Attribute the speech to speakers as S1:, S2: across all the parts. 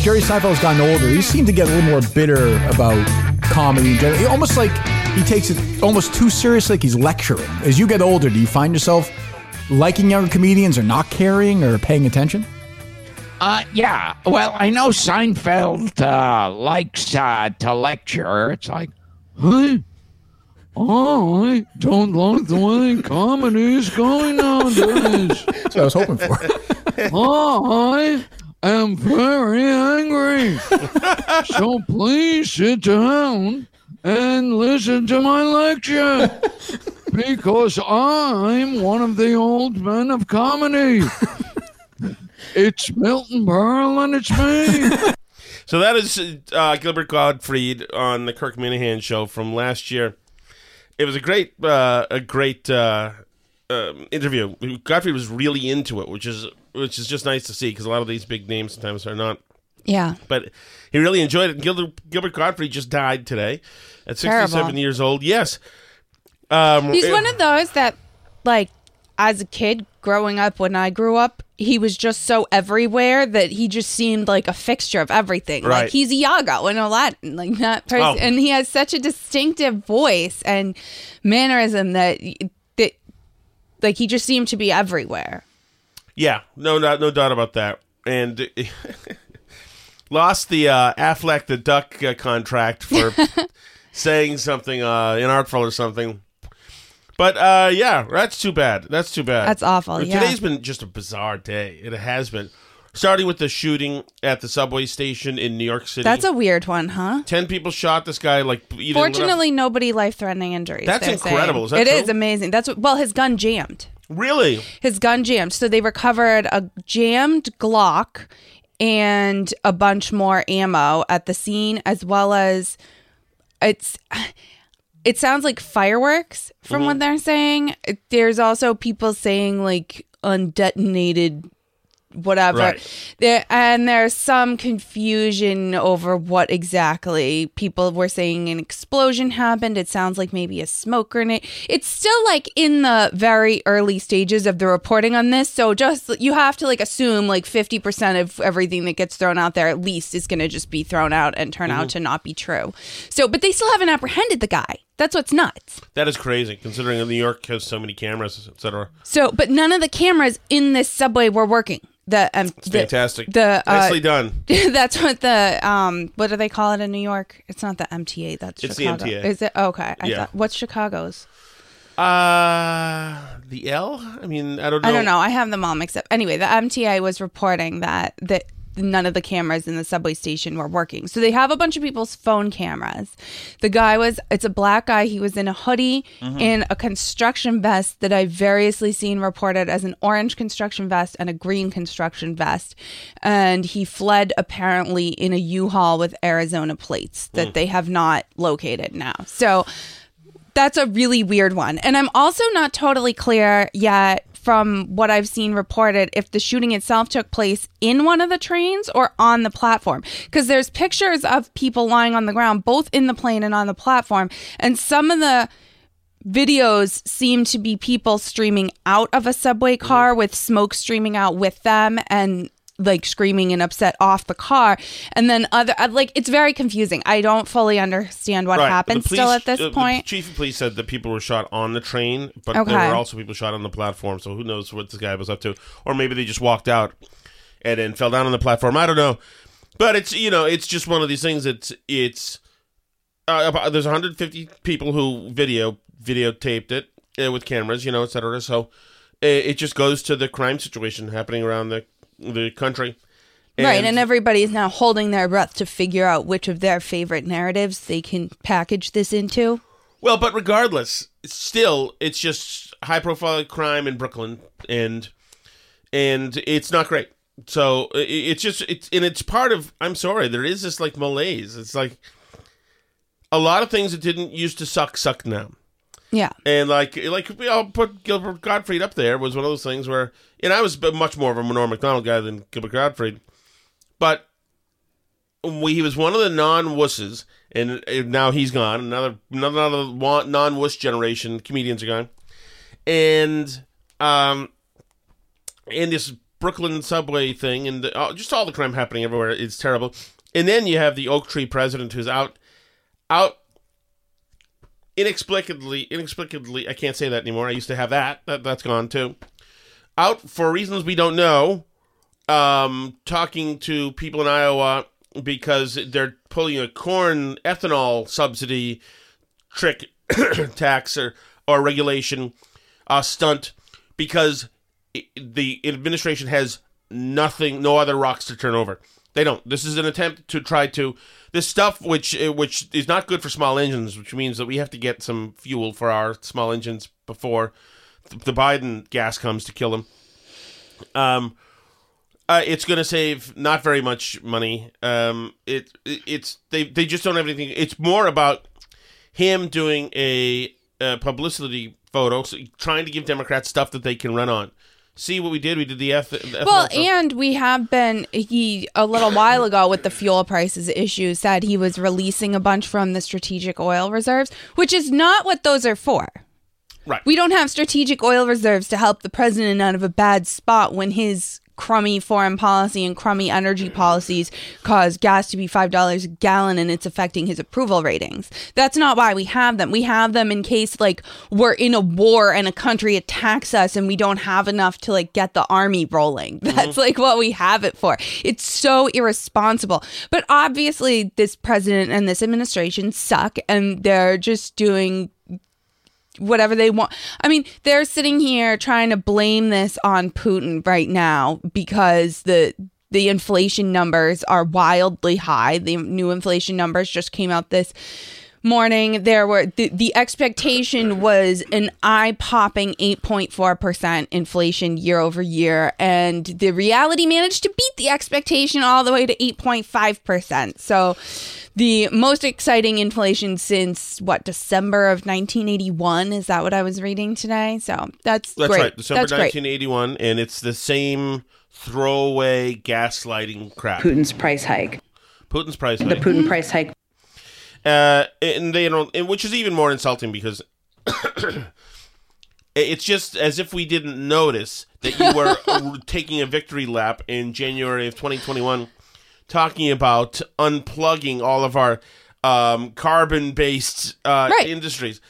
S1: As Jerry Seinfeld's gotten older, he seemed to get a little more bitter about comedy. in general. Almost like he takes it almost too seriously, like he's lecturing. As you get older, do you find yourself liking younger comedians or not caring or paying attention?
S2: Uh, yeah. Well, I know Seinfeld uh, likes uh, to lecture. It's like, hey, I don't like the way comedy is going nowadays.
S1: That's what I was hoping for.
S2: I am very angry. so please sit down and listen to my lecture. Because I'm one of the old men of comedy. It's Milton Berle and it's me.
S3: So that is uh, Gilbert Gottfried on the Kirk Minihane show from last year. It was a great, uh, a great uh, um interview. Gottfried was really into it, which is which is just nice to see because a lot of these big names sometimes are not.
S4: Yeah.
S3: But he really enjoyed it. Gilbert, Gilbert Gottfried just died today at sixty-seven
S4: Terrible.
S3: years old. Yes. Um,
S4: He's
S3: it-
S4: one of those that, like, as a kid growing up, when I grew up, he was just so everywhere that he just seemed like a fixture of everything.
S3: Right.
S4: Like he's Iago in Aladdin, like that person,
S3: Oh.
S4: and he has such a distinctive voice and mannerism that that like he just seemed to be everywhere.
S3: Yeah, no, no, no doubt about that. And lost the uh, Aflac the Duck uh, contract for saying something uh, inartful or something. But uh, yeah, that's too bad. That's too bad.
S4: That's awful, yeah.
S3: Today's been just a bizarre day. It has been. Starting with the shooting at the subway station in New York City.
S4: That's a weird one, huh?
S3: ten people shot this guy. Like, either
S4: Fortunately, nobody life-threatening injuries.
S3: That's
S4: they're
S3: incredible. Is that
S4: It is
S3: true?
S4: amazing. That's what, well, his gun jammed.
S3: Really.
S4: his gun jammed. So they recovered a jammed Glock and a bunch more ammo at the scene, as well as it's. It sounds like fireworks from
S3: Mm-hmm.
S4: what they're saying. There's also people saying like undetonated whatever.
S3: Right.
S4: there and there's some confusion over what exactly people were saying an explosion happened. It sounds like maybe a smoke grenade. It's still like in the very early stages of the reporting on this so just you have to like assume like 50% of everything that gets thrown out there at least is going to just be thrown out and turn out mm-hmm. to not be true. So but they still haven't apprehended the guy that's what's nuts
S3: That is crazy, considering New York has so many cameras, etc.
S4: so but none of the cameras in this subway were working the um the-
S3: Fantastic.
S4: the uh,
S3: Nicely done.
S4: that's what the um what do they call it in New York? It's not the MTA. That's
S3: It's the
S4: Chicago.
S3: MTA.
S4: Is it okay? I
S3: Yeah.
S4: thought, what's Chicago's?
S3: Uh, the L. I mean, I don't know.
S4: I don't know. I have them all mixed up. Anyway, the MTA was reporting that that none of the cameras in the subway station were working. So they have a bunch of people's phone cameras. The guy was, it's a black guy. He was in a hoodie mm-hmm. and a construction vest that I've variously seen reported as an orange construction vest and a green construction vest. And he fled apparently in a U-Haul with Arizona plates that mm. they have not located now. So that's a really weird one. And I'm also not totally clear yet from what I've seen reported if the shooting itself took place in one of the trains or on the platform. Because there's pictures of people lying on the ground, both in the plane and on the platform. And some of the videos seem to be people streaming out of a subway car mm-hmm. with smoke streaming out with them and like screaming and upset off the car and then other uh, like it's very confusing i don't fully understand what
S3: Right.
S4: happened
S3: police-
S4: still at this
S3: uh,
S4: point
S3: chief of police said that people were shot on the train, but
S4: Okay.
S3: there were also people shot on the platform. So who knows what this guy was up to? Or maybe they just walked out and then fell down on the platform. I don't know. But it's you know it's just one of these things. It's it's uh, there's 150 people who video videotaped it uh, with cameras, you know, etc. So uh, it just goes to the crime situation happening around the the country.
S4: right and everybody's now holding their breath to figure out which of their favorite narratives they can package this into
S3: Well, but regardless, still it's just high profile crime in Brooklyn and and it's not great. So it's just it's and it's part of I'm sorry, there is this like malaise. It's like a lot of things that didn't used to suck suck now.
S4: Yeah
S3: And like like we all put Gilbert Gottfried up there was one of those things where and I was much more of a Norm Macdonald guy than Gilbert Gottfried, but we, he was one of the non wusses, and now he's gone. Another another, another non wuss generation comedians are gone, and um, and this Brooklyn subway thing, and the, uh, just all the crime happening everywhere is terrible. And then you have the Oak Tree president who's out out inexplicably inexplicably I can't say that anymore. I used to have that. That that's gone too. Out for reasons we don't know. Um, talking to people in Iowa because they're pulling a corn ethanol subsidy trick tax or or regulation uh, stunt because the administration has nothing, no other rocks to turn over. They don't. This is an attempt to try to this stuff, which uh, which is not good for small engines, which means that we have to get some fuel for our small engines before the Biden gas comes to kill them. Um, uh, it's going to save not very much money. Um, it, it it's they they just don't have anything. It's more about him doing a, uh publicity photo, so trying to give Democrats stuff that they can run on. See what we did? We did the F.
S4: Well, and we have been he a little while ago with the fuel prices issue said he was releasing a bunch from the strategic oil reserves, which is not what those are for.
S3: right.
S4: We don't have strategic oil reserves to help the president out of a bad spot when his crummy foreign policy and crummy energy policies cause gas to be $5 a gallon and it's affecting his approval ratings. That's not why we have them. We have them in case like we're in a war and a country attacks us and we don't have enough to like get the army rolling. That's mm-hmm. like what we have it for. It's so irresponsible. But obviously this president and this administration suck and they're just doing whatever they want. I mean, they're sitting here trying to blame this on Putin right now because the the inflation numbers are wildly high. The new inflation numbers just came out this morning. There were the, the expectation was an eye-popping 8.4% inflation year over year and the reality managed to beat the expectation all the way to 8.5%. So the most exciting inflation since what December of 1981 is that what I was reading today? So that's
S3: That's
S4: great.
S3: right. December
S4: that's great.
S3: 1981, and it's the same throwaway gaslighting crap.
S5: Putin's price hike.
S3: Putin's price
S5: The. Putin mm-hmm. price hike
S3: uh, and they don't, and which is even more insulting because it's just as if we didn't notice that you were taking a victory lap in January of 2021, talking about unplugging all of our um, carbon-based uh,
S4: Right.
S3: industries.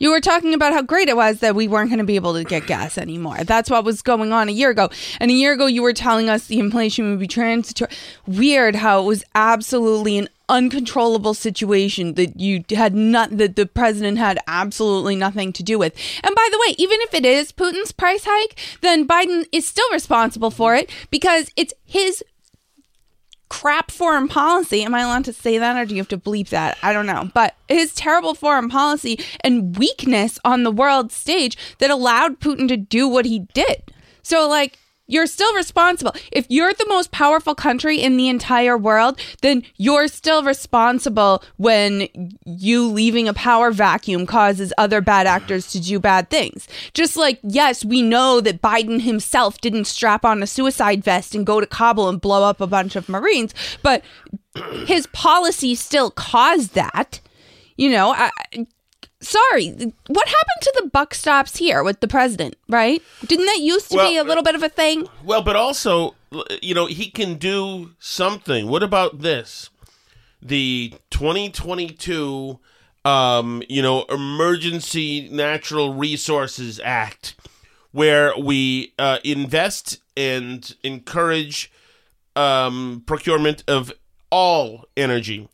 S4: You were talking about how great it was that we weren't going to be able to get gas anymore. That's what was going on a year ago. And a year ago, you were telling us the inflation would be transitory. Weird how it was absolutely an uncontrollable situation that you had not, that the president had absolutely nothing to do with. And by the way, even if it is Putin's price hike, then Biden is still responsible for it because it's his crap foreign policy. Am I allowed to say that or do you have to bleep that? I don't know. But his terrible foreign policy and weakness on the world stage that allowed Putin to do what he did. So, like, you're still responsible. If you're the most powerful country in the entire world, then you're still responsible when you leaving a power vacuum causes other bad actors to do bad things. Just like, yes, we know that Biden himself didn't strap on a suicide vest and go to Kabul and blow up a bunch of Marines, but his policy still caused that. You know, I, sorry, what happened to the buck stops here with the president, right? Didn't that used to
S3: Well,
S4: be a little bit of a thing?
S3: Well, but also, you know, he can do something. What about this? The 2022, um, you know, Emergency Natural Resources Act, where we uh, invest and encourage um, procurement of all energy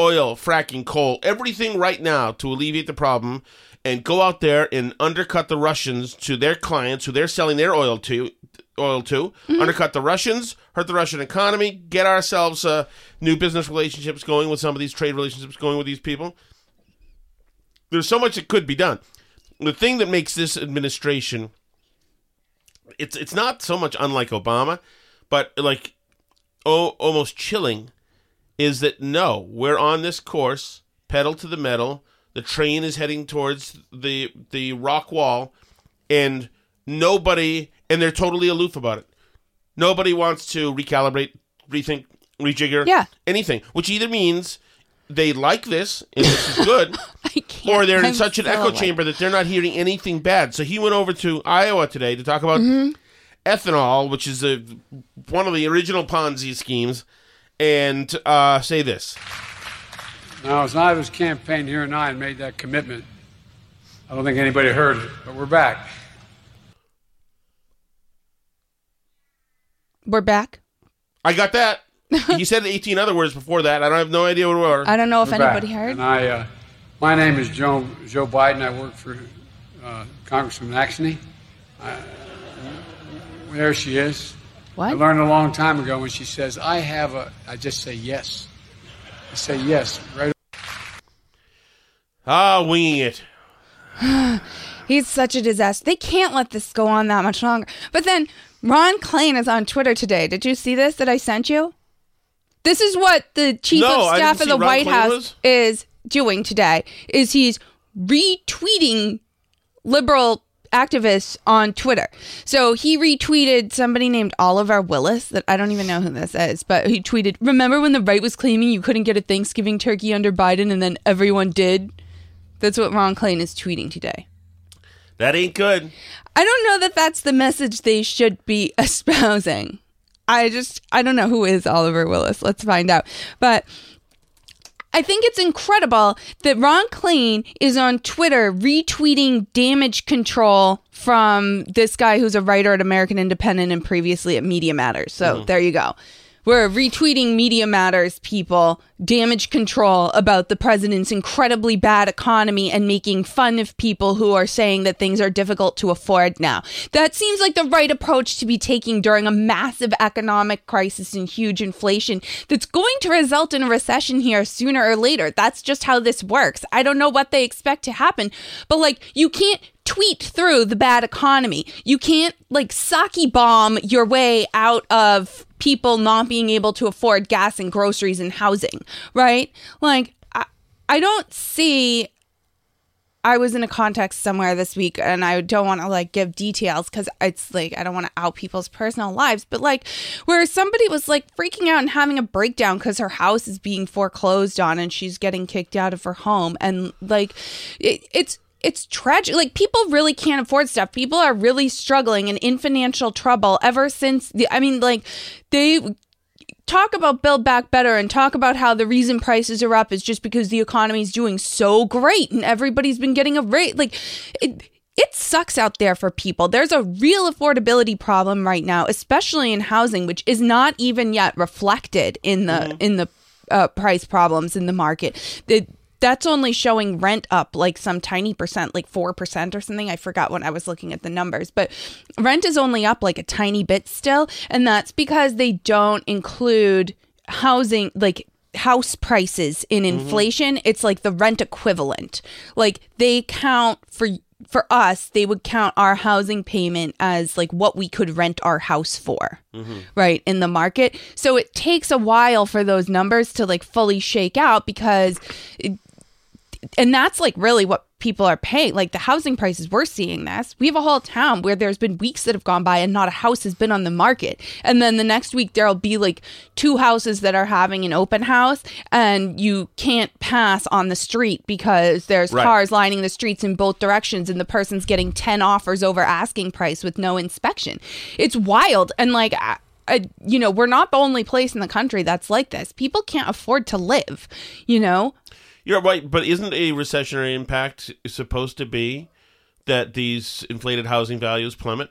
S3: oil, fracking, coal, everything right now to alleviate the problem and go out there and undercut the Russians to their clients who they're selling their oil to oil to undercut the Russians, hurt the Russian economy, get ourselves uh, new business relationships going with some of these trade relationships going with these people. There's so much that could be done. The thing that makes this administration it's it's not so much unlike Obama, but like oh almost chilling is that no, we're on this course, pedal to the metal. The train is heading towards the the rock wall, and nobody, and they're totally aloof about it. Nobody wants to recalibrate, rethink, rejigger,
S4: Yeah.
S3: anything. Which either means they like this and this is good, or they're in
S4: I'm
S3: such an
S4: so
S3: echo
S4: like-
S3: chamber that they're not hearing anything bad. So he went over to Iowa today to talk about
S4: Mm-hmm.
S3: ethanol, which is a, one of the original Ponzi schemes, and uh, say this.
S5: Now, as I was campaigning here and I made that commitment, I don't think anybody heard it, but we're back.
S4: We're back.
S3: I got that. he said 18 other words before that. I don't have no idea what they were.
S4: I don't know if
S5: We're back.
S4: anybody heard.
S5: And I, uh, my name is Joe Joe Biden. I work for uh, Congressman Axne. Uh, there she is. I learned a long time ago when she says, "I have a," I just say yes. I say yes right.
S3: Ah, winging it.
S4: He's such a disaster. They can't let this go on that much longer. But then Ron Klain is on Twitter today. Did you see this that I sent you? This is what the chief
S3: No,
S4: of staff of the
S3: Ron
S4: White
S3: Klain
S4: House
S3: was.
S4: is doing today. Is he's retweeting liberal activists on Twitter. So he retweeted somebody named Oliver Willis that I don't even know who this is, but he tweeted, "Remember when the right was claiming you couldn't get a Thanksgiving turkey under Biden and then everyone did?" That's what Ron Klain is tweeting today.
S3: That ain't good.
S4: I don't know that that's the message they should be espousing. I just, I don't know who is Oliver Willis. Let's find out. But I think it's incredible that Ron Klain is on Twitter retweeting damage control from this guy who's a writer at American Independent and previously at Media Matters. So mm-hmm. there you go. We're retweeting Media Matters people damage control about the president's incredibly bad economy and making fun of people who are saying that things are difficult to afford now. That seems like the right approach to be taking during a massive economic crisis and huge inflation that's going to result in a recession here sooner or later. That's just how this works. I don't know what they expect to happen, but like you can't tweet through the bad economy. You can't like sake bomb your way out of people not being able to afford gas and groceries and housing, right? Like I, I don't see I was in a context somewhere this week and I don't want to like give details cuz it's like I don't want to out people's personal lives, but like where somebody was like freaking out and having a breakdown cuz her house is being foreclosed on and she's getting kicked out of her home and like it, it's it's tragic. Like people really can't afford stuff. People are really struggling and in financial trouble ever since the I mean like they talk about build back better and talk about how the reason prices are up is just because the economy is doing so great and everybody's been getting a rate like it it sucks out there for people. There's a real affordability problem right now, especially in housing, which is not even yet reflected in the in the uh, price problems in the market. The, that's only showing rent up like some tiny percent, like 4% or something. I forgot when I was looking at the numbers, but rent is only up like a tiny bit still. And that's because they don't include housing like house prices in mm-hmm. inflation it's like the rent equivalent like they count for for us they would count our housing payment as like what we could rent our house for mm-hmm. right in the market so it takes a while for those numbers to like fully shake out because it, and that's like really what people are paying. Like the housing prices we're seeing this. We have a whole town where there's been weeks that have gone by and not a house has been on the market. And then the next week there'll be like two houses that are having an open house and you can't pass on the street because there's
S3: Right.
S4: cars lining the streets in both directions and the person's getting 10 offers over asking price with no inspection. It's wild. And like I, I, you know we're not the only place in the country that's like this. People can't afford to live you know
S3: You're right, but isn't a recessionary impact supposed to be that these inflated housing values plummet?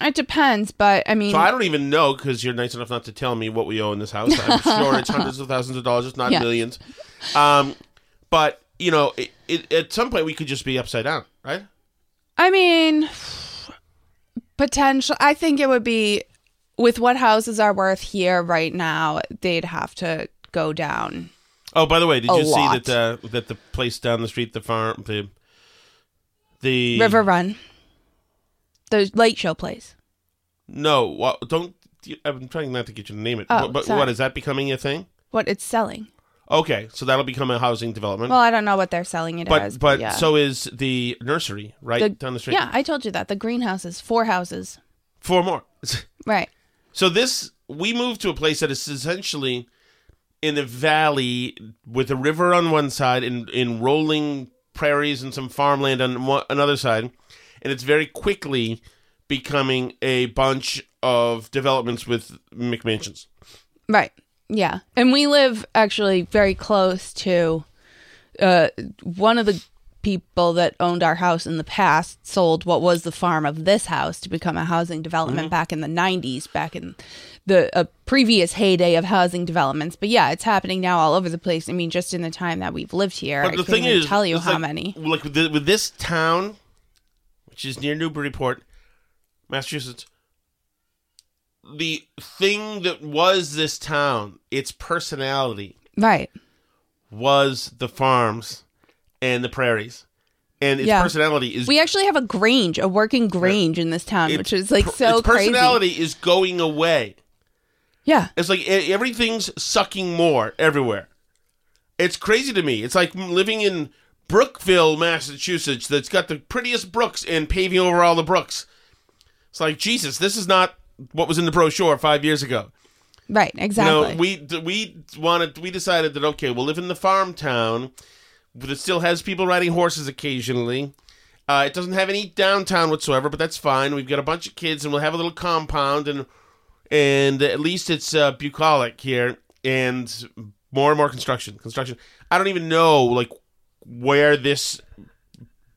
S4: It depends, but I mean,
S3: So I don't even know because you're nice enough not to tell me what we owe in this house. I'm sure it's hundreds of thousands of dollars, it's not
S4: Yeah.
S3: millions. Um, but you know, it, it, at some point we could just be upside down, right?
S4: I mean, potential. I think it would be with what houses are worth here right now. They'd have to go down.
S3: Oh, by the way, did you see that uh, that the place down the street, the farm, the the
S4: River Run, the late show place.
S3: No, well, don't. I'm trying not to get you to name it.
S4: Oh,
S3: but but
S4: sorry.
S3: what is that becoming a thing?
S4: What it's selling.
S3: Okay, so that'll become a housing development.
S4: Well, I don't know what they're selling it
S3: but
S4: as.
S3: but
S4: yeah.
S3: so is the nursery right
S4: The-
S3: down the street.
S4: Yeah, I told you that the greenhouses, four houses.
S3: four more.
S4: Right.
S3: So this we moved to a place that is essentially in the valley with a river on one side and in rolling prairies and some farmland on one, another side, and it's very quickly becoming a bunch of developments with McMansions.
S4: Right. Yeah. And we live actually very close to uh, one of the people that owned our house in the past sold what was the farm of this house to become a housing development mm-hmm. back in the 90s, back in the a previous heyday of housing developments. But yeah, it's happening now all over the place. I mean, just in the time that we've lived here,
S3: But
S4: I
S3: the
S4: couldn't
S3: thing is,
S4: tell you how
S3: like-
S4: many.
S3: Like with, the, with this town, which is near Newburyport, Massachusetts, the thing that was this town, its personality,
S4: Right.
S3: was the farms and the prairies, and its
S4: Yeah.
S3: personality is
S4: We actually have a grange, a working grange in this town, which is like
S3: per-
S4: so
S3: its
S4: crazy.
S3: personality is going away.
S4: Yeah.
S3: It's like e- everything's sucking more everywhere. It's crazy to me. It's like living in Brookville, Massachusetts, that's got the prettiest brooks and paving over all the brooks. It's like Jesus, this is not what was in the brochure five years ago.
S4: Right. Exactly.
S3: You know, we we wanted we decided that okay, we'll live in the farm town, but it still has people riding horses occasionally. Uh, it doesn't have any downtown whatsoever, but that's fine. We've got a bunch of kids, and we'll have a little compound, and and at least it's uh, bucolic here, and more and more construction. Construction. I don't even know like where this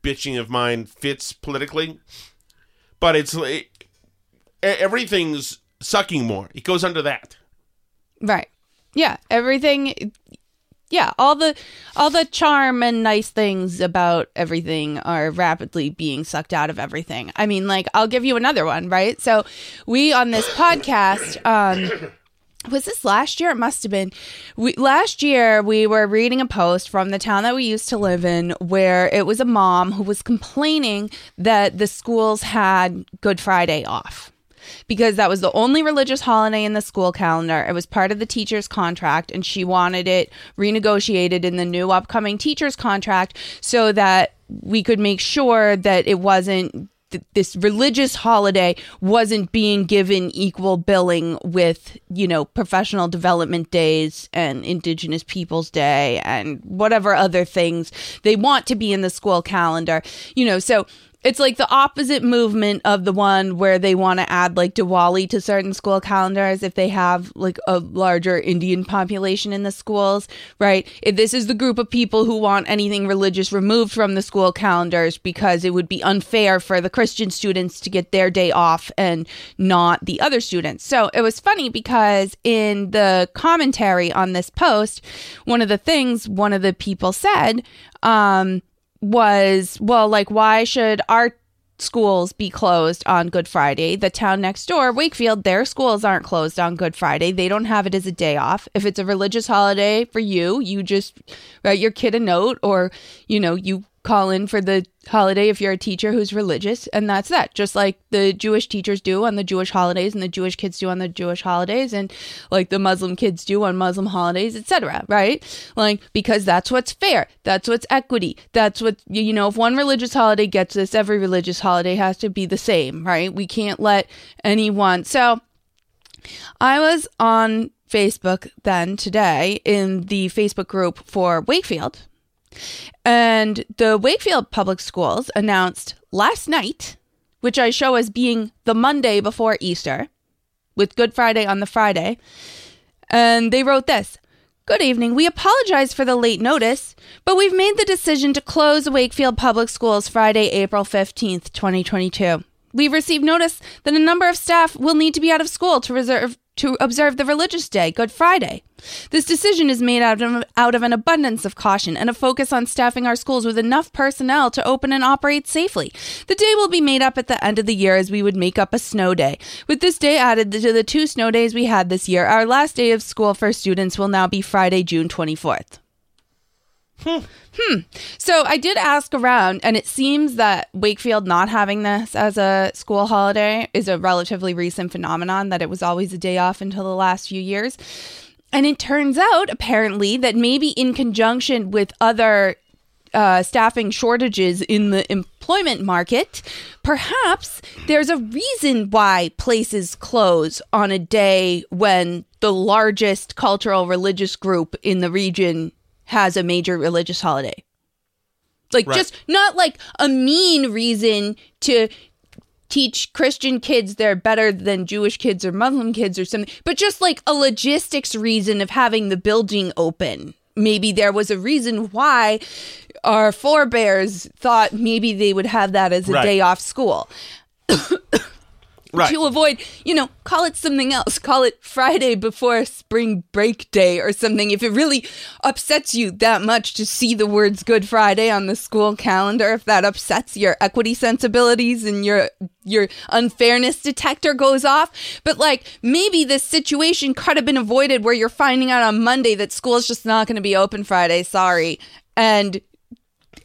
S3: bitching of mine fits politically, but it's e- everything's sucking more. It goes under that.
S4: Right. Yeah. Everything. Yeah. All the all the charm and nice things about everything are rapidly being sucked out of everything. I mean, like I'll give you another one. Right. So we on this podcast. um was this last year? It must have been. We, last year, we were reading a post from the town that we used to live in where it was a mom who was complaining that the schools had Good Friday off because that was the only religious holiday in the school calendar. It was part of the teacher's contract, and she wanted it renegotiated in the new upcoming teacher's contract so that we could make sure that it wasn't th- this religious holiday wasn't being given equal billing with you know professional development days and indigenous peoples day and whatever other things they want to be in the school calendar you know so it's like the opposite movement of the one where they want to add like Diwali to certain school calendars if they have like a larger Indian population in the schools, right? If this is the group of people who want anything religious removed from the school calendars because it would be unfair for the Christian students to get their day off and not the other students. So it was funny because in the commentary on this post, one of the things one of the people said, um, was well like why should our schools be closed on Good Friday. The town next door, Wakefield, their schools aren't closed on Good Friday. They don't have it as a day off. If it's a religious holiday for you, you just write your kid a note or, you know, you call in for the holiday if you're a teacher who's religious and that's that. Just like the jewish teachers do on the jewish holidays and the jewish kids do on the jewish holidays and like the muslim kids do on muslim holidays etc right? Like because that's what's fair. That's what's equity. That's what you know if one religious holiday gets this every religious holiday has to be the same right? We can't let anyone. So i was on facebook then today in the facebook group for wakefield and the Wakefield Public Schools announced last night, which I show as being the Monday before Easter, with Good Friday on the Friday. And they wrote this Good evening. We apologize for the late notice, but we've made the decision to close Wakefield Public Schools Friday, April 15th, 2022. We've received notice that a number of staff will need to be out of school to reserve to observe the religious day, Good Friday. This decision is made out of, out of an abundance of caution and a focus on staffing our schools with enough personnel to open and operate safely. The day will be made up at the end of the year as we would make up a snow day. With this day added to the two snow days we had this year, our last day of school for students will now be Friday, June 24th. Hmm. So I did ask around, and it seems that Wakefield not having this as a school holiday is a relatively recent phenomenon, that it was always a day off until the last few years. And it turns out, apparently, that maybe in conjunction with other uh, staffing shortages in the employment market, perhaps there's a reason why places close on a day when the largest cultural religious group in the region has a major religious holiday. Like
S3: Right.
S4: just not like a mean reason to teach Christian kids they're better than Jewish kids or Muslim kids or something, but just like a logistics reason of having the building open. Maybe there was a reason why our forebears thought maybe they would have that as a
S3: Right.
S4: day off school
S3: Right.
S4: to avoid, you know, call it something else. Call it Friday before spring break day or something. If it really upsets you that much to see the words Good Friday on the school calendar, if that upsets your equity sensibilities and your your unfairness detector goes off, but like maybe this situation could have been avoided where you're finding out on Monday that school's just not going to be open Friday, sorry. And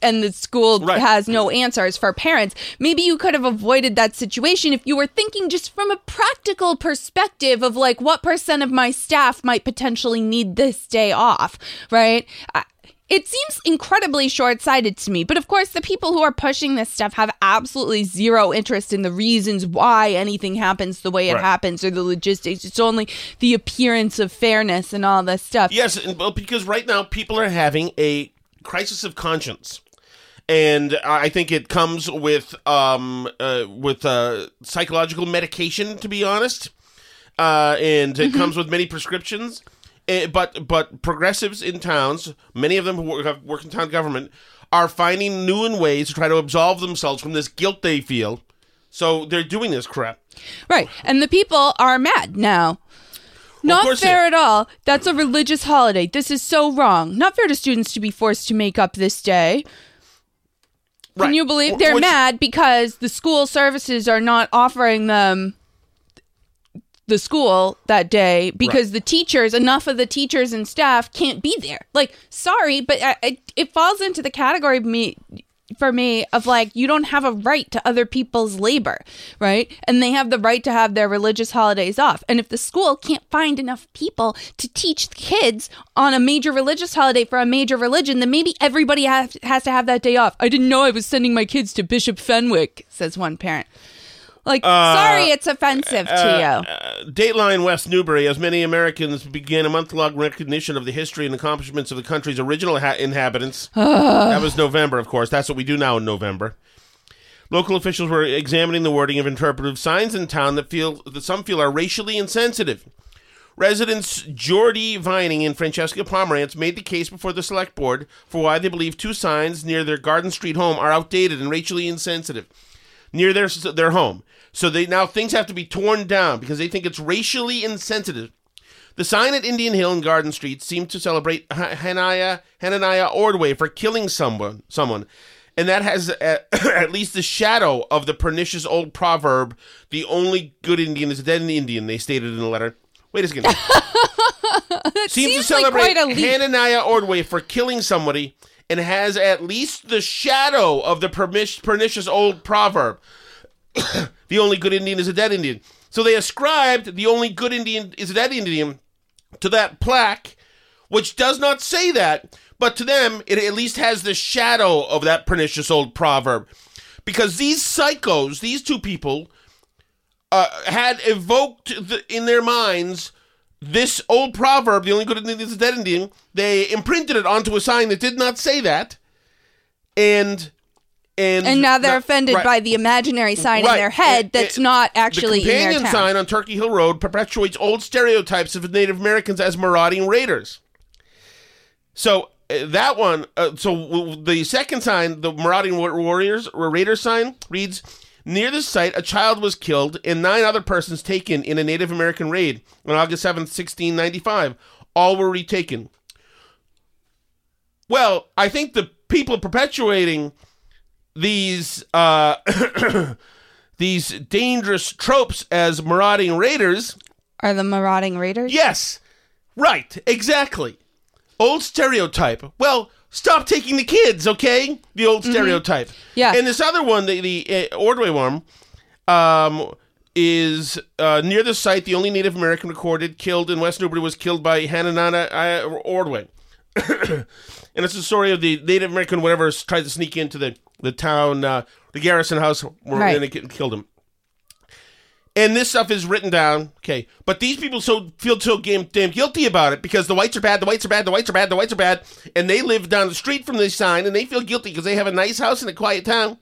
S4: and the school
S3: Right.
S4: has no answers for parents. Maybe you could have avoided that situation if you were thinking just from a practical perspective of like what percent of my staff might potentially need this day off, right? I- It seems incredibly short sighted to me, but of course, the people who are pushing this stuff have absolutely zero interest in the reasons why anything happens the way it
S3: Right.
S4: happens or the logistics. It's only the appearance of fairness and all this stuff.
S3: Yes, and, well, because right now people are having a crisis of conscience, and I think it comes with um uh, with uh, psychological medication. To be honest, uh, and it comes with many prescriptions. Eh, but but progressives in towns, many of them who work, have- work in town government, are finding new and ways to try to absolve themselves from this guilt they feel. So they're doing this crap.
S4: Right. And the people are mad now. Not
S3: course
S4: fair at all. That's a religious holiday. This is so wrong. Not fair to students to be forced to make up this day. Can you believe they're
S3: which-
S4: mad because the school services are not offering them the school that day because the teachers, enough of the teachers and staff can't be there. Like, sorry, but I, I, it falls into the category of me for me of like you don't have a right to other people's labor, right? And they have the right to have their religious holidays off. And if the school can't find enough people to teach kids on a major religious holiday for a major religion, then maybe everybody has, has to have that day off. I didn't know I was sending my kids to Bishop Fenwick, says one parent. Like, sorry, it's offensive to you.
S3: Uh, Dateline West Newbury, as many Americans began a month long recognition of the history and accomplishments of the country's original ha- inhabitants. that was November, of course. That's what we do now in November. Local officials were examining the wording of interpretive signs in town that feel that some feel are racially insensitive. Residents Jordy Vining and Francesca Pomerantz made the case before the select board for why they believe two signs near their Garden Street home are outdated and racially insensitive near their their home. So they now things have to be torn down because they think it's racially insensitive. The sign at Indian Hill and Garden Street seemed to celebrate Ha- Hanaya Hananiah Ordway for killing someone someone, and that has at, uh, at least the shadow of the pernicious old proverb: "The only good Indian is a dead Indian." They stated in the letter. Wait a second. seems,
S4: seems
S3: to
S4: like
S3: celebrate
S4: a.
S3: Hananiah Ordway for killing somebody and has at least the shadow of the pernicious old proverb the only good Indian is a dead Indian. So they ascribed the only good Indian is a dead Indian to that plaque, which does not say that, but to them, it at least has the shadow of that pernicious old proverb. Because these psychos, these two people, uh, had evoked the, in their minds this old proverb, the only good Indian is a dead Indian. They imprinted it onto a sign that did not say that. And. And,
S4: And now they're
S3: now-
S4: offended
S3: right.
S4: by the imaginary sign
S3: Right.
S4: in their head
S3: It-
S4: that's
S3: it-
S4: not actually
S3: the
S4: in
S3: companion sign on Turkey Hill Road perpetuates old stereotypes of Native Americans as marauding raiders. So uh, that one, uh, so w- the second sign, the marauding wa- warriors or raiders sign reads. Near this site, a child was killed and nine other persons taken in a Native American raid on August 7th, 1695. All were retaken. Well, I think the people perpetuating these uh, these dangerous tropes as marauding raiders.
S4: Are the marauding raiders?
S3: Yes, right, exactly. Old stereotype. Well, stop taking the kids, okay? The old stereotype.
S4: Yeah.
S3: And this other one, the the uh, Ordway one, um, is uh, near the site. The only Native American recorded killed in West Newbury was killed by Hananana uh, Ordway. and it's the story of the Native American whatever tried to sneak into the the town, uh, the garrison house, where
S4: Right.
S3: and they ki- killed him. And this stuff is written down, okay. But these people so feel so damn, damn guilty about it because the whites are bad, the whites are bad, the whites are bad, the whites are bad, and they live down the street from this sign, and they feel guilty because they have a nice house in a quiet town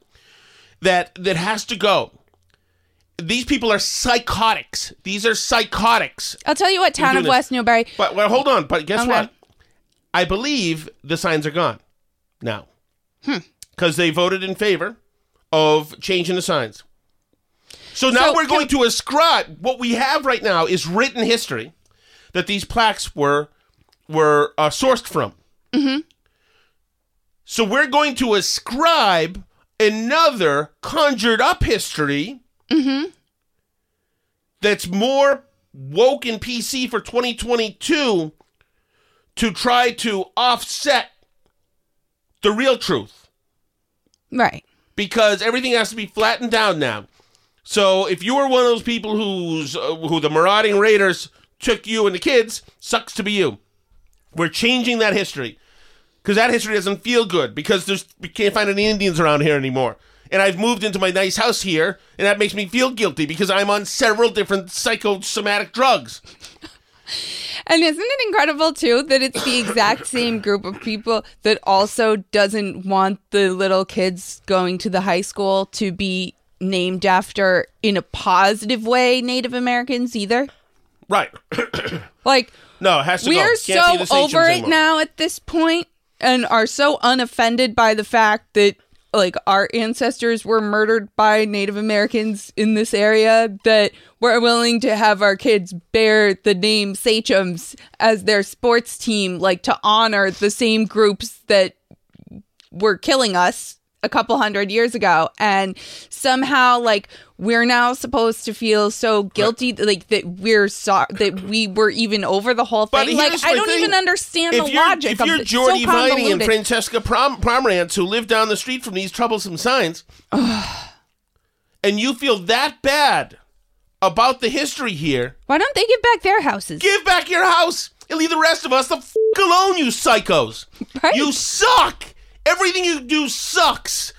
S3: that that has to go. These people are psychotics. These are psychotics.
S4: I'll tell you what, town of. West Newbury.
S3: But well, hold on. But guess
S4: Okay.
S3: what? I believe the signs are gone now
S4: Hmm.
S3: because they voted in favor of changing the signs. So now
S4: So
S3: we're going to ascribe what we have right now is written history that these plaques were were uh, sourced from.
S4: Mm-hmm.
S3: So we're going to ascribe another conjured up history
S4: Mm-hmm.
S3: that's more woke and PC for 2022 to try to offset the real truth
S4: Right.
S3: because everything has to be flattened down now. So if you were one of those people who's uh, who the marauding raiders took you and the kids, sucks to be you. We're changing that history because that history doesn't feel good because there's we can't find any Indians around here anymore. And I've moved into my nice house here, and that makes me feel guilty because I'm on several different psychosomatic drugs.
S4: And isn't it incredible too that it's the exact same group of people that also doesn't want the little kids going to the high school to be named after in a positive way Native Americans either?
S3: Right.
S4: Like
S3: no, it has to
S4: we
S3: go.
S4: are
S3: Can't
S4: so over it
S3: anymore.
S4: now at this point and are so unoffended by the fact that like our ancestors were murdered by Native Americans in this area that we're willing to have our kids bear the name Sachems as their sports team, like to honor the same groups that were killing us a couple hundred years ago and somehow like we're now supposed to feel so guilty like that we're sorry that we were even over the whole thing like i don't
S3: thing.
S4: even understand
S3: if
S4: the logic
S3: If
S4: of
S3: you're. Jordy
S4: so
S3: Viney and. Francesca Prom- Pomerantz who live down the street from these troublesome signs, and you feel that bad about the history here,
S4: why don't they give back their houses
S3: give back your house and leave the rest of us the f- alone, you psychos.
S4: Right.
S3: You suck. Everything you do sucks.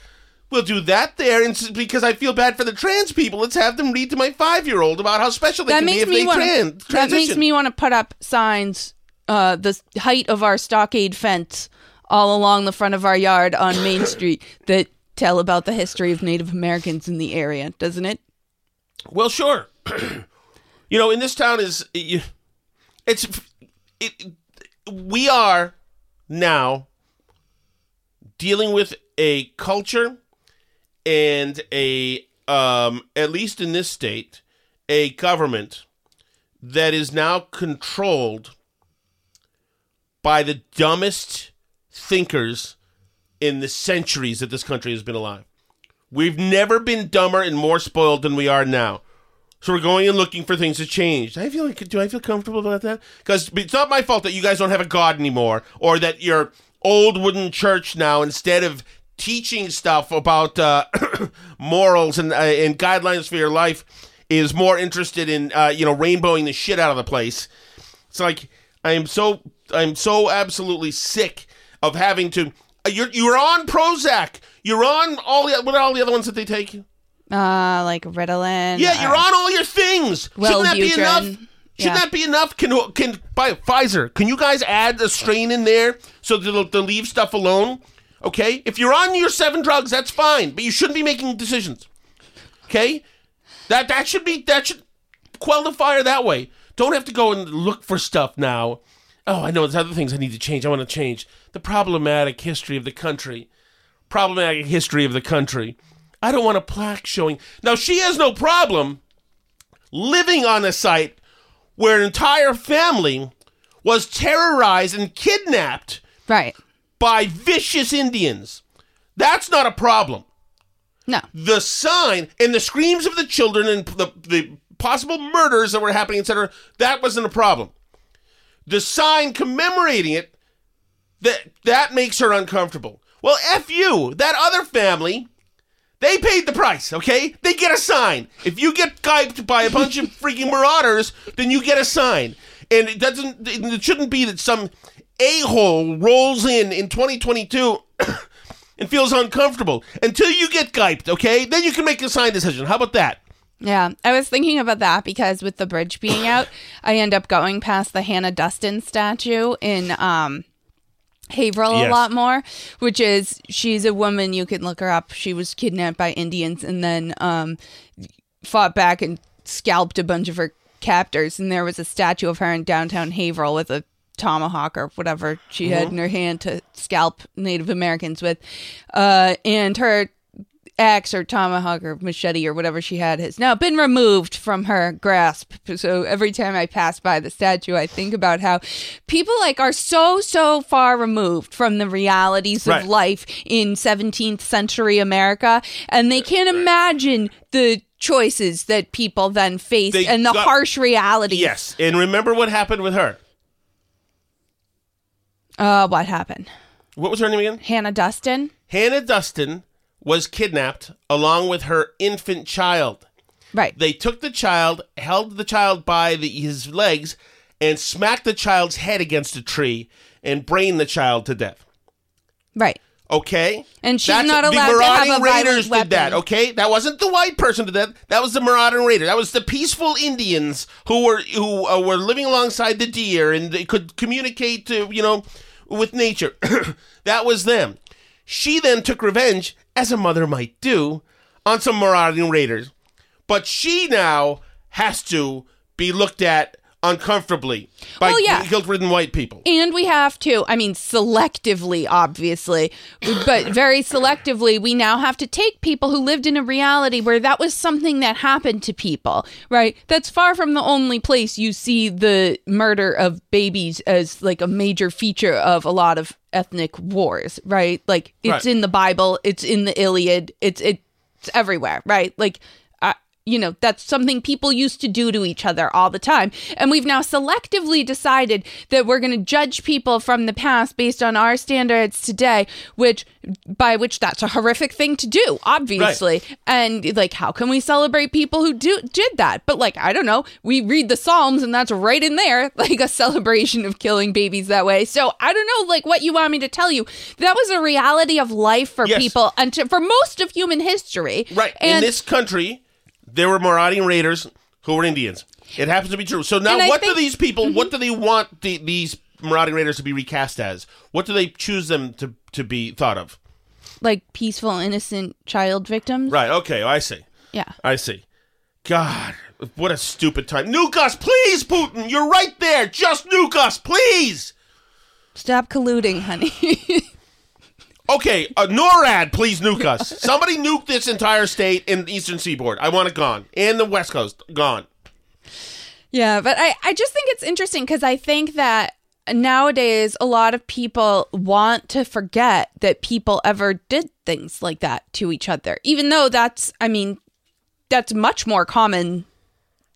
S3: We'll do that there, and s- because I feel bad for the trans people, let's have them read to my five-year-old about how special they
S4: that
S3: can be
S4: makes
S3: if
S4: me
S3: they
S4: want
S3: trans-
S4: that makes
S3: transition.
S4: me want to put up signs uh the s- height of our stockade fence all along the front of our yard on main street that tell about the history of native americans in the area doesn't it
S3: Well, sure. you know, in this town is you- it's it, we are now dealing with a culture and a um at least in this state a government that is now controlled by the dumbest thinkers in the centuries that this country has been alive. We've never been dumber and more spoiled than we are now. So we're going and looking for things to change. I feel like, do I feel comfortable about that? Because it's not my fault that you guys don't have a God anymore, or that your old wooden church now, instead of teaching stuff about uh, morals and uh, and guidelines for your life, is more interested in uh, you know rainbowing the shit out of the place. It's like I am so I'm so absolutely sick of having to. uh, You're you're on Prozac. You're on all the what are all the other ones that they take?
S4: Uh, like Ritalin.
S3: Yeah, you're
S4: or-
S3: on all your things. Shouldn't that be enough? Shouldn't
S4: Yeah.
S3: that be enough? Can can by Pfizer? Can you guys add a strain in there so they'll, they'll leave stuff alone? Okay, if you're on your seven drugs, that's fine, but you shouldn't be making decisions. Okay, that that should be that should quell the fire that way. Don't have to go and look for stuff now. Oh, I know there's other things I need to change. I want to change the problematic history of the country. Problematic history of the country. I don't want a plaque showing. Now she has no problem living on a site where an entire family was terrorized and kidnapped
S4: Right.
S3: by vicious Indians. That's not a problem.
S4: No.
S3: The sign and the screams of the children and the, the possible murders that were happening, etc., that wasn't a problem. The sign commemorating it, that that makes her uncomfortable. Well, F you, that other family, they paid the price, okay? They get a sign. If you get guyped by a bunch of freaking marauders, then you get a sign. And it doesn't it shouldn't be that some a-hole rolls in in 2022 and feels uncomfortable until you get guyped, okay? Then you can make a sign decision. How about that?
S4: Yeah, I was thinking about that because with the bridge being out, I end up going past the Hannah Dustin statue in um Haverhill
S3: Yes.
S4: a lot more, which is she's a woman you can look her up. She was kidnapped by Indians and then um fought back and scalped a bunch of her captors and there was a statue of her in downtown Haverhill with a tomahawk or whatever she had in her hand to scalp Native Americans with. Uh and her axe or tomahawk or machete or whatever she had has now been removed from her grasp. So every time I pass by the statue, I think about how people like are so so far removed from the realities
S3: Right.
S4: of life in 17th century America, and they can't imagine the choices that people then face
S3: They
S4: and the
S3: got-
S4: harsh realities.
S3: Yes. And remember what happened with her.
S4: Uh, what happened?
S3: What was her name again?
S4: Hannah Dustin.
S3: Hannah Dustin was kidnapped along with her infant child.
S4: Right.
S3: They took the child, held the child by the, his legs, and smacked the child's head against a tree and brained the child to death.
S4: right.
S3: Okay,
S4: And she's not allowed to
S3: the
S4: have a
S3: raiders did that. Okay, that wasn't the white person did that. That was the marauding raider. That was the peaceful Indians who were who uh, were living alongside the deer and they could communicate to you know with nature. that was them. She then took revenge, as a mother might do, on some marauding raiders. But she now has to be looked at uncomfortably by
S4: Well, yeah.
S3: guilt-ridden white people.
S4: And we have to, I mean, selectively, obviously, but very selectively, we now have to take people who lived in a reality where that was something that happened to people, right? That's far from the only place you see the murder of babies as like a major feature of a lot of ethnic wars, right? Like it's
S3: Right.
S4: in the Bible, it's in the Iliad, it's it's everywhere, right? Like you know, that's something people used to do to each other all the time. And we've now selectively decided that we're going to judge people from the past based on our standards today, which by which that's a horrific thing to do, obviously. And like how can we celebrate people who do did that? But like I don't know, we read the Psalms and that's right in there, like a celebration of killing babies that way. So I don't know like what you want me to tell you. That was a reality of life for
S3: Yes.
S4: people and to, for most of human history.
S3: Right.
S4: And
S3: in this country, there were marauding raiders who were Indians. It happens to be true. So now,
S4: And I
S3: what
S4: think-
S3: do these people? What mm-hmm. do they want the, these marauding raiders to be recast as? What do they choose them to to be thought of?
S4: like peaceful innocent child victims.
S3: Right. Okay. I see.
S4: Yeah.
S3: I see. God, what a stupid time. Nuke us, please, Putin. You're right there. Just nuke us, please.
S4: Stop colluding, honey.
S3: Okay, uh, NORAD, please nuke us. Somebody nuke this entire state in the eastern seaboard. I want it gone. And the west coast, gone.
S4: yeah, but I I just think it's interesting cuz I think that nowadays a lot of people want to forget that people ever did things like that to each other, even though that's, I mean, that's much more common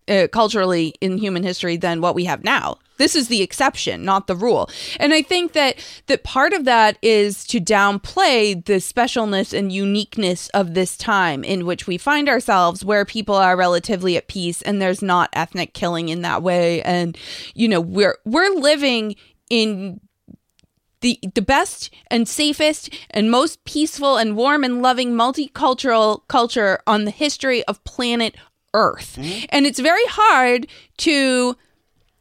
S4: uh, culturally in human history than what we have now. This is the exception, not the rule. And I think that that part of that is to downplay the specialness and uniqueness of this time in which we find ourselves where people are relatively at peace and there's not ethnic killing in that way and you know we're we're living in the the best and safest and most peaceful and warm and loving multicultural culture on the history of planet Earth. And it's very hard to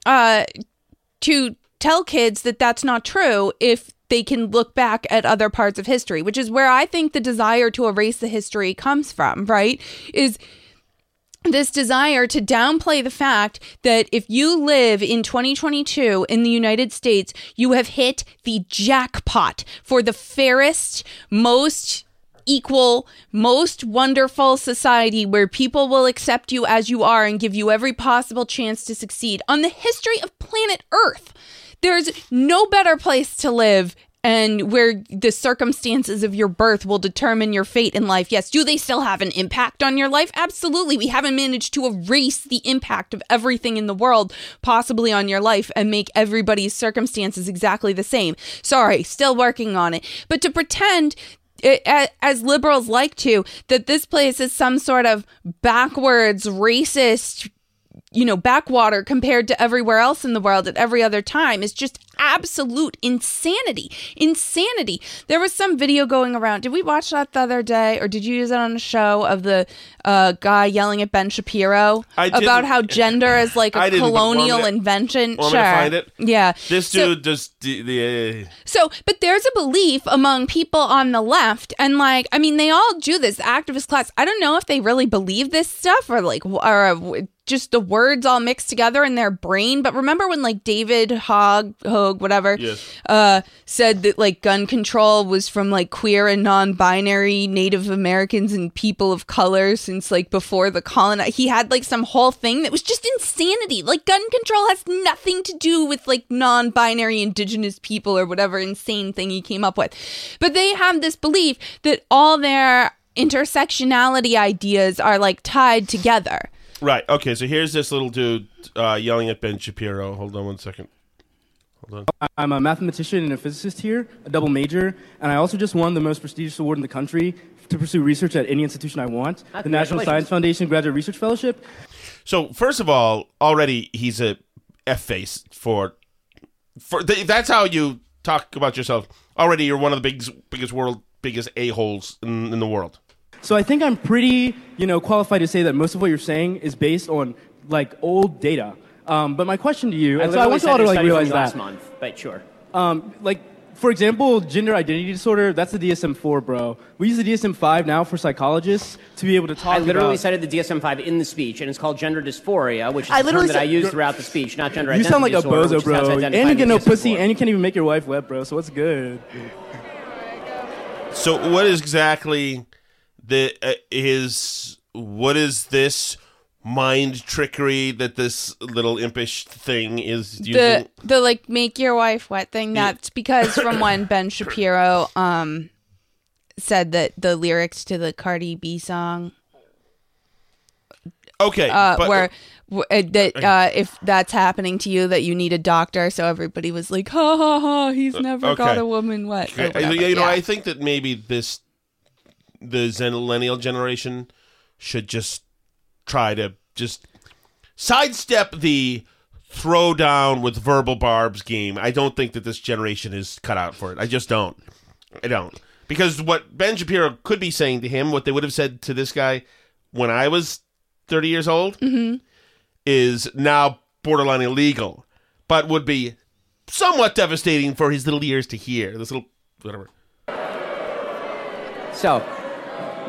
S4: uh to tell kids that that's not true if they can look back at other parts of history, which is where I think the desire to erase the history comes from, right? Is this desire to downplay the fact that if you live in 2022 in the United States, you have hit the jackpot for the fairest, most equal, most wonderful society where people will accept you as you are and give you every possible chance to succeed on the history of planet Earth. There's no better place to live and where the circumstances of your birth will determine your fate in life. Yes, do they still have an impact on your life? Absolutely. We haven't managed to erase the impact of everything in the world possibly on your life and make everybody's circumstances exactly the same. Sorry, still working on it. But to pretend it, as liberals like to, that this place is some sort of backwards, racist, you know, backwater compared to everywhere else in the world at every other time. Is just absolute insanity. Insanity. There was some video going around. Did we watch that the other day, or did you use it on a show of the uh, guy yelling at Ben Shapiro
S3: I
S4: about how gender is like a
S3: didn't, want me
S4: colonial invention?
S3: Want
S4: sure.
S3: find it?
S4: Yeah.
S3: This
S4: So-
S3: dude just the, uh,
S4: So, but there's a belief among people on the left, and like, I mean, they all do this activist class. I don't know if they really believe this stuff or like, or uh, just the words all mixed together in their brain. But remember when like David Hogg, Hogue, whatever,
S3: Yes.
S4: uh, said that like gun control was from like queer and non-binary Native Americans and people of color since like before the colon. He had like some whole thing that was just insanity. Like gun control has nothing to do with like non-binary indigenous people or whatever insane thing he came up with. But they have this belief that all their intersectionality ideas are like tied together.
S3: Right. Okay, so here's this little dude uh, yelling at Ben Shapiro. Hold on one second. Hold on.
S6: I'm a mathematician and a physicist here, a double major, and I also just won the most prestigious award in the country to pursue research at any institution I want, the National. Science Foundation Graduate Research Fellowship.
S3: So first of all, already he's a f face for for th- that's how you talk about yourself. Already, you're one of the biggest biggest world biggest a holes in, in the world.
S6: So I think I'm pretty, you know, qualified to say that most of what you're saying is based on like old data. Um, but my question to you,
S7: I
S6: and so I
S7: literally
S6: want you all to
S7: your
S6: like
S7: study from
S6: realize
S7: last
S6: that,
S7: month, but sure.
S6: um, like for example, gender identity disorder, that's the DSM-4, bro. We use the DSM-5 now for psychologists to be able to talk
S7: I literally
S6: about.
S7: cited the DSM-5 in the speech, and it's called gender dysphoria, which is
S6: I
S7: the term
S6: literally
S7: that I use throughout the speech, not gender
S6: you
S7: identity You
S6: sound like a bozo,
S7: which is how it's
S6: bro. And you get no pussy,
S7: DSM-4.
S6: and you can't even make your wife wet, bro. So what's good?
S3: So what is exactly the uh, is what is this mind trickery that this little impish thing is using?
S4: the the like make your wife wet thing that's because from when ben shapiro um said that the lyrics to the cardi b song
S3: okay,
S4: uh
S3: but,
S4: where uh, that uh if that's happening to you that you need a doctor so everybody was like ha ha ha he's never got
S3: Uh,
S4: a woman wet
S3: Okay, you know,
S4: Yeah.
S3: I think that maybe this the Zennial generation should just try to just sidestep the throw down with verbal barbs game. I don't think that this generation is cut out for it. I just don't. I don't. Because what Ben Shapiro could be saying to him, what they would have said to this guy when I was 30 years old, is now borderline illegal, but would be somewhat devastating for his little ears to hear. This little, whatever.
S7: So,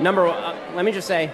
S7: number one, uh, let me just say,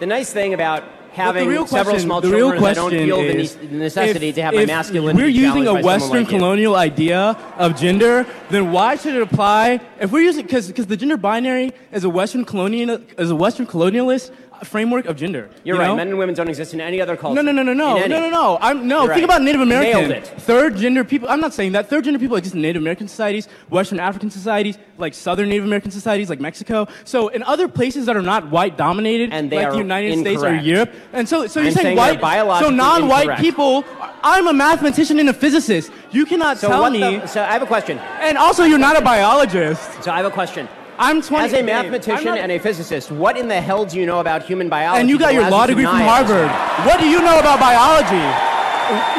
S7: the nice thing about having
S6: real
S7: several
S6: question-
S7: small
S6: the real
S7: children is I don't feel the,
S6: is,
S7: the necessity
S6: if-
S7: to have my
S6: masculine.
S7: masculinity
S6: We're using a Western
S7: like you.
S6: colonial idea of gender, then why should it apply? If we're using because because the gender binary is a Western colonial as a Western colonialist, framework of gender.
S7: You're
S6: you
S7: right.
S6: know?
S7: Men and women don't exist in any other culture.
S6: No, no, no, no, no, no, no, no. I'm no.
S7: You're
S6: think
S7: right.
S6: about Native American.
S7: Nailed it.
S6: Third gender people. I'm not saying that. Third gender people exist in Native American societies, Western African societies, like Southern Native American societies, like Mexico. So in other places that are not white dominated,
S7: And they
S6: like the United States or. Europe, and so so you're saying
S7: saying
S6: white, so non-white
S7: incorrect.
S6: people. I'm a mathematician and a physicist. You cannot
S7: So
S6: tell me.
S7: the, so I have a question.
S6: and also, you're not a biologist.
S7: So I have a question.
S6: I'm 20.
S7: As a
S6: I'm
S7: mathematician
S6: not-
S7: and a physicist, what in the hell do you know about human biology?
S6: and you got your law degree from
S7: deny it?
S6: Harvard. What do you know about biology?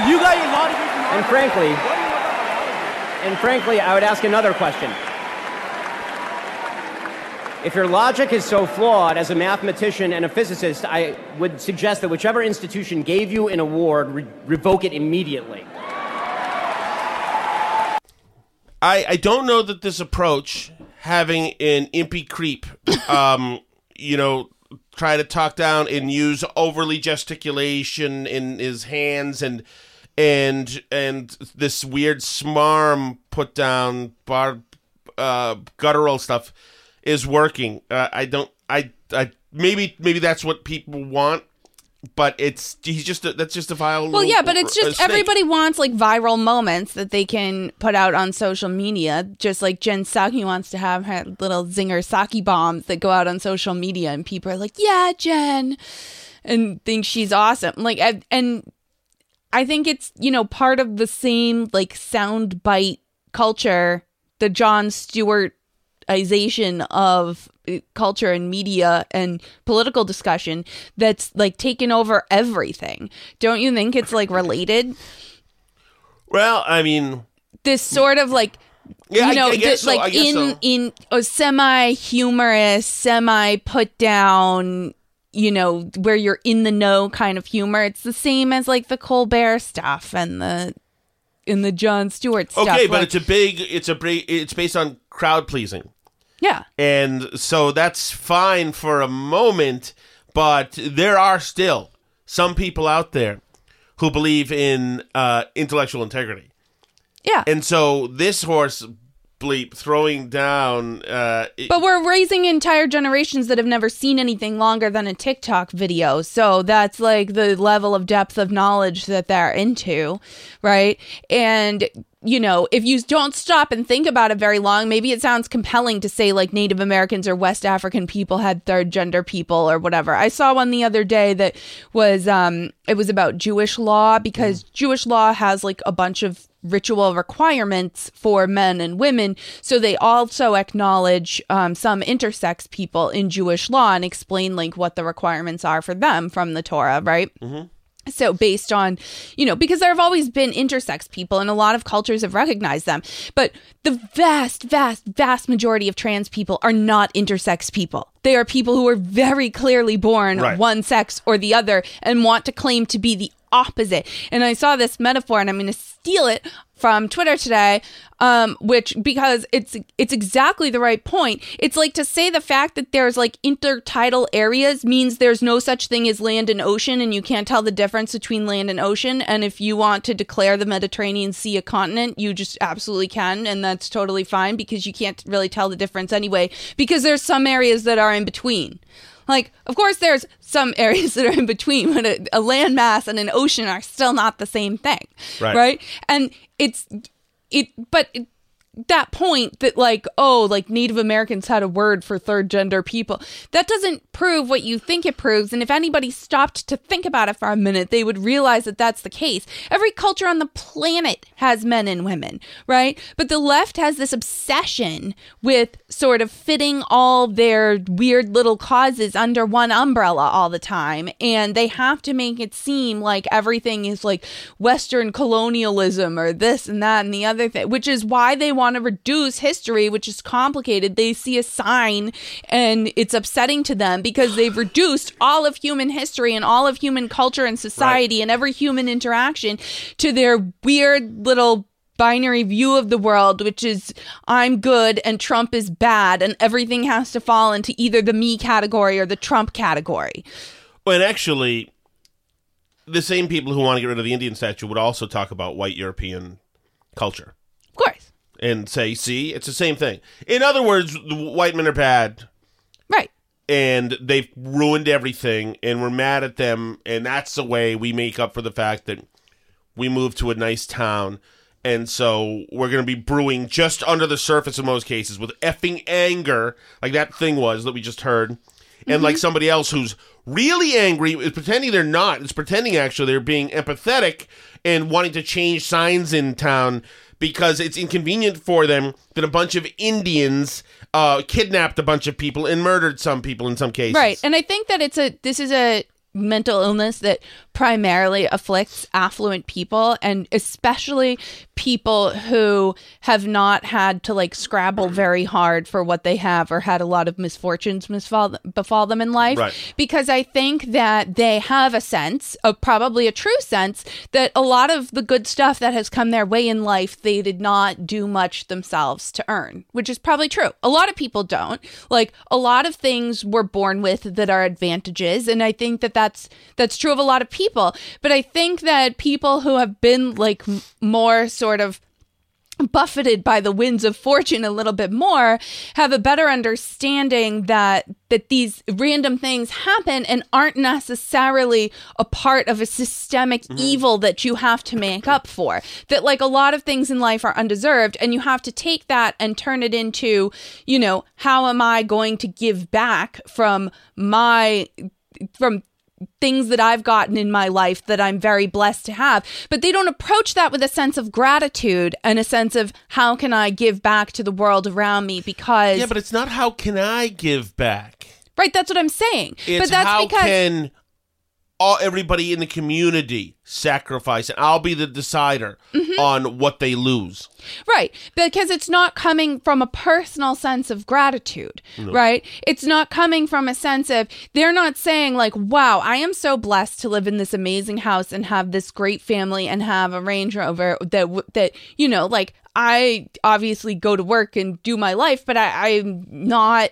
S6: You got your law degree from Harvard.
S7: And frankly, and frankly, I would ask another question. If your logic is so flawed as a mathematician and a physicist, I would suggest that whichever institution gave you an award, re- revoke it immediately.
S3: I, I don't know that this approach, having an impy creep, um, you know, try to talk down and use overly gesticulation in his hands and and and this weird smarm put down bar uh, guttural stuff is working. Uh, I don't. I I maybe maybe that's what people want, but it's he's just a, that's just a vile.
S4: Well, yeah, but it's just everybody wants like viral moments that they can put out on social media. Just like Jen Psaki wants to have her little zinger Psaki bombs that go out on social media, and people are like, "Yeah, Jen," and think she's awesome. Like, and- and I think it's you know part of the same like soundbite culture, the Jon Stewartization of uh, culture and media and political discussion that's like taken over everything. Don't you think it's like related?
S3: Well, I mean,
S4: This sort of like
S3: Yeah, I-
S4: you know,
S3: I guess
S4: the-
S3: so, I
S4: like in
S3: so.
S4: in a semi humorous, semi put down, you know, where you're in the know kind of humor. It's the same as like the Colbert stuff and the in the Jon Stewart stuff.
S3: okay, but
S4: like-
S3: it's a big. It's a big. It's based on crowd pleasing.
S4: Yeah.
S3: And so that's fine for a moment, but there are still some people out there who believe in uh, intellectual integrity.
S4: Yeah.
S3: And so this horse bleep throwing down. Uh, it-
S4: But we're raising entire generations that have never seen anything longer than a TikTok video. So that's like the level of depth of knowledge that they're into, right? And you know, if you don't stop and think about it very long, maybe it sounds compelling to say like Native Americans or West African people had third gender people or whatever. I saw one the other day that was um it was about Jewish law because Jewish law has like a bunch of ritual requirements for men and women. So they also acknowledge um, some intersex people in Jewish law and explain like what the requirements are for them from the Torah, right? So based on, you know, because there have always been intersex people and a lot of cultures have recognized them, but the vast, vast, vast majority of trans people are not intersex people. They are people who are very clearly born
S3: Right.
S4: one sex or the other and want to claim to be the opposite. And I saw this metaphor and I'm going to steal it from Twitter today, um, which because it's it's exactly the right point. It's like to say the fact that there's like intertidal areas means there's no such thing as land and ocean, and you can't tell the difference between land and ocean. And if you want to declare the Mediterranean Sea a continent, you just absolutely can, and that's totally fine because you can't really tell the difference anyway. Because there's some areas that are in between. Like, of course, there's some areas that are in between, but a, a landmass and an ocean are still not the same thing,
S3: Right.
S4: right? And it's it, but it, that point that like, oh, like Native Americans had a word for third gender people, that doesn't prove what you think it proves. And if anybody stopped to think about it for a minute, they would realize that that's the case. Every culture on the planet has men and women, right? But the left has this obsession with sort of fitting all their weird little causes under one umbrella all the time. And they have to make it seem like everything is like Western colonialism or this and that and the other thing, which is why they want to reduce history, which is complicated. They see a sign and it's upsetting to them because they've reduced all of human history and all of human culture and society and every human interaction to their weird little binary view of the world, which is I'm good and Trump is bad, and everything has to fall into either the me category or the Trump category.
S3: Well, and actually, the same people who want to get rid of the Indian statue would also talk about white European culture
S4: Of course.
S3: And say, "See, it's the same thing." In other words, the white men are bad,
S4: Right.
S3: and they've ruined everything, and we're mad at them, and that's the way we make up for the fact that we moved to a nice town. And so we're going to be brewing just under the surface in most cases with effing anger, like that thing was that we just heard, and like mm-hmm. somebody else who's really angry is pretending they're not. It's pretending actually they're being empathetic and wanting to change signs in town because it's inconvenient for them that a bunch of Indians uh, kidnapped a bunch of people and murdered some people in some cases.
S4: Right. And I think that it's a this is a mental illness that primarily afflicts affluent people and especially people who have not had to like scrabble very hard for what they have or had a lot of misfortunes misfall, befall them in life
S3: Right.
S4: because I think that they have a sense of probably a true sense that a lot of the good stuff that has come their way in life they did not do much themselves to earn, which is probably true. A lot of people don't. Like a lot of things we're born with that are advantages and I think that that's that's true of a lot of people, but I think that people who have been like more sort of buffeted by the winds of fortune a little bit more have a better understanding that that these random things happen and aren't necessarily a part of a systemic mm-hmm. evil that you have to make up for. That like a lot of things in life are undeserved and you have to take that and turn it into you know how am i going to give back from my from things that I've gotten in my life that I'm very blessed to have. But they don't approach that with a sense of gratitude and a sense of how can I give back to the world around me because
S3: Yeah, but it's not how can I give back.
S4: right that's what I'm saying.
S3: It's
S4: but that's
S3: how
S4: because
S3: can all everybody in the community sacrifice, and I'll be the decider
S4: Mm-hmm.
S3: on what they lose.
S4: Right. Because it's not coming from a personal sense of gratitude, right? It's not coming from a sense of, they're not saying, like, wow, I am so blessed to live in this amazing house and have this great family and have a Range Rover that, that you know, like, I obviously go to work and do my life, but I, I'm not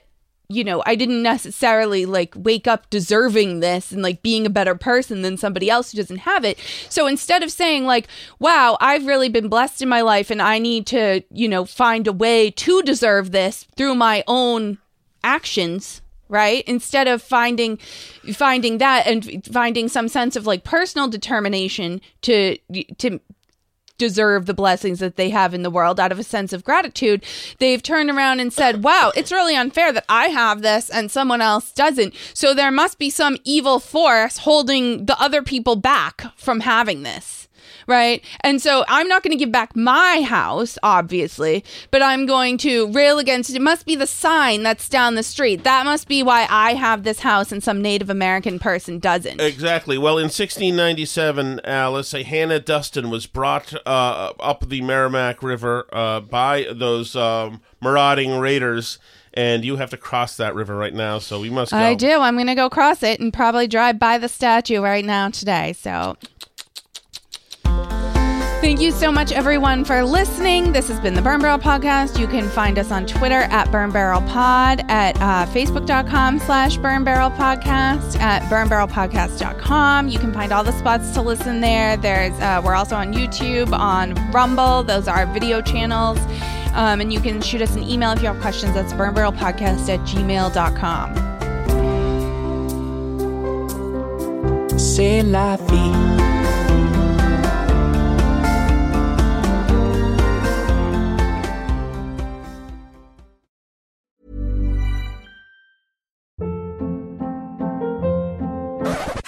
S4: you know, I didn't necessarily like wake up deserving this and like being a better person than somebody else who doesn't have it. So instead of saying like, wow, I've really been blessed in my life and I need to, you know, find a way to deserve this through my own actions, right? Instead of finding finding that and finding some sense of like personal determination to to deserve the blessings that they have in the world out of a sense of gratitude, they've turned around and said, wow, it's really unfair that I have this and someone else doesn't. So there must be some evil force holding the other people back from having this. Right. And so I'm not going to give back my house, obviously, but I'm going to rail against it. It must be the sign that's down the street. That must be why I have this house and some Native American person doesn't.
S3: Exactly. Well, in 1697, Alice, a Hannah Dustin was brought uh, up the Merrimack River uh, by those um, marauding raiders, and you have to cross that river right now. So we must go.
S4: I do. I'm going to go cross it and probably drive by the statue right now today. So. Thank you so much, everyone, for listening. This has been the Burn Barrel Podcast. You can find us on Twitter at Burn Barrel Pod, at uh, Facebook.com slash Burn Barrel Podcast, at Burn Barrel burnbarrelpodcast.com. You can find all the spots to listen there. There's uh, We're also on YouTube, on Rumble. Those are our video channels. Um, and you can shoot us an email if you have questions. That's burnbarrelpodcast at gmail.com.
S8: C'est la vie.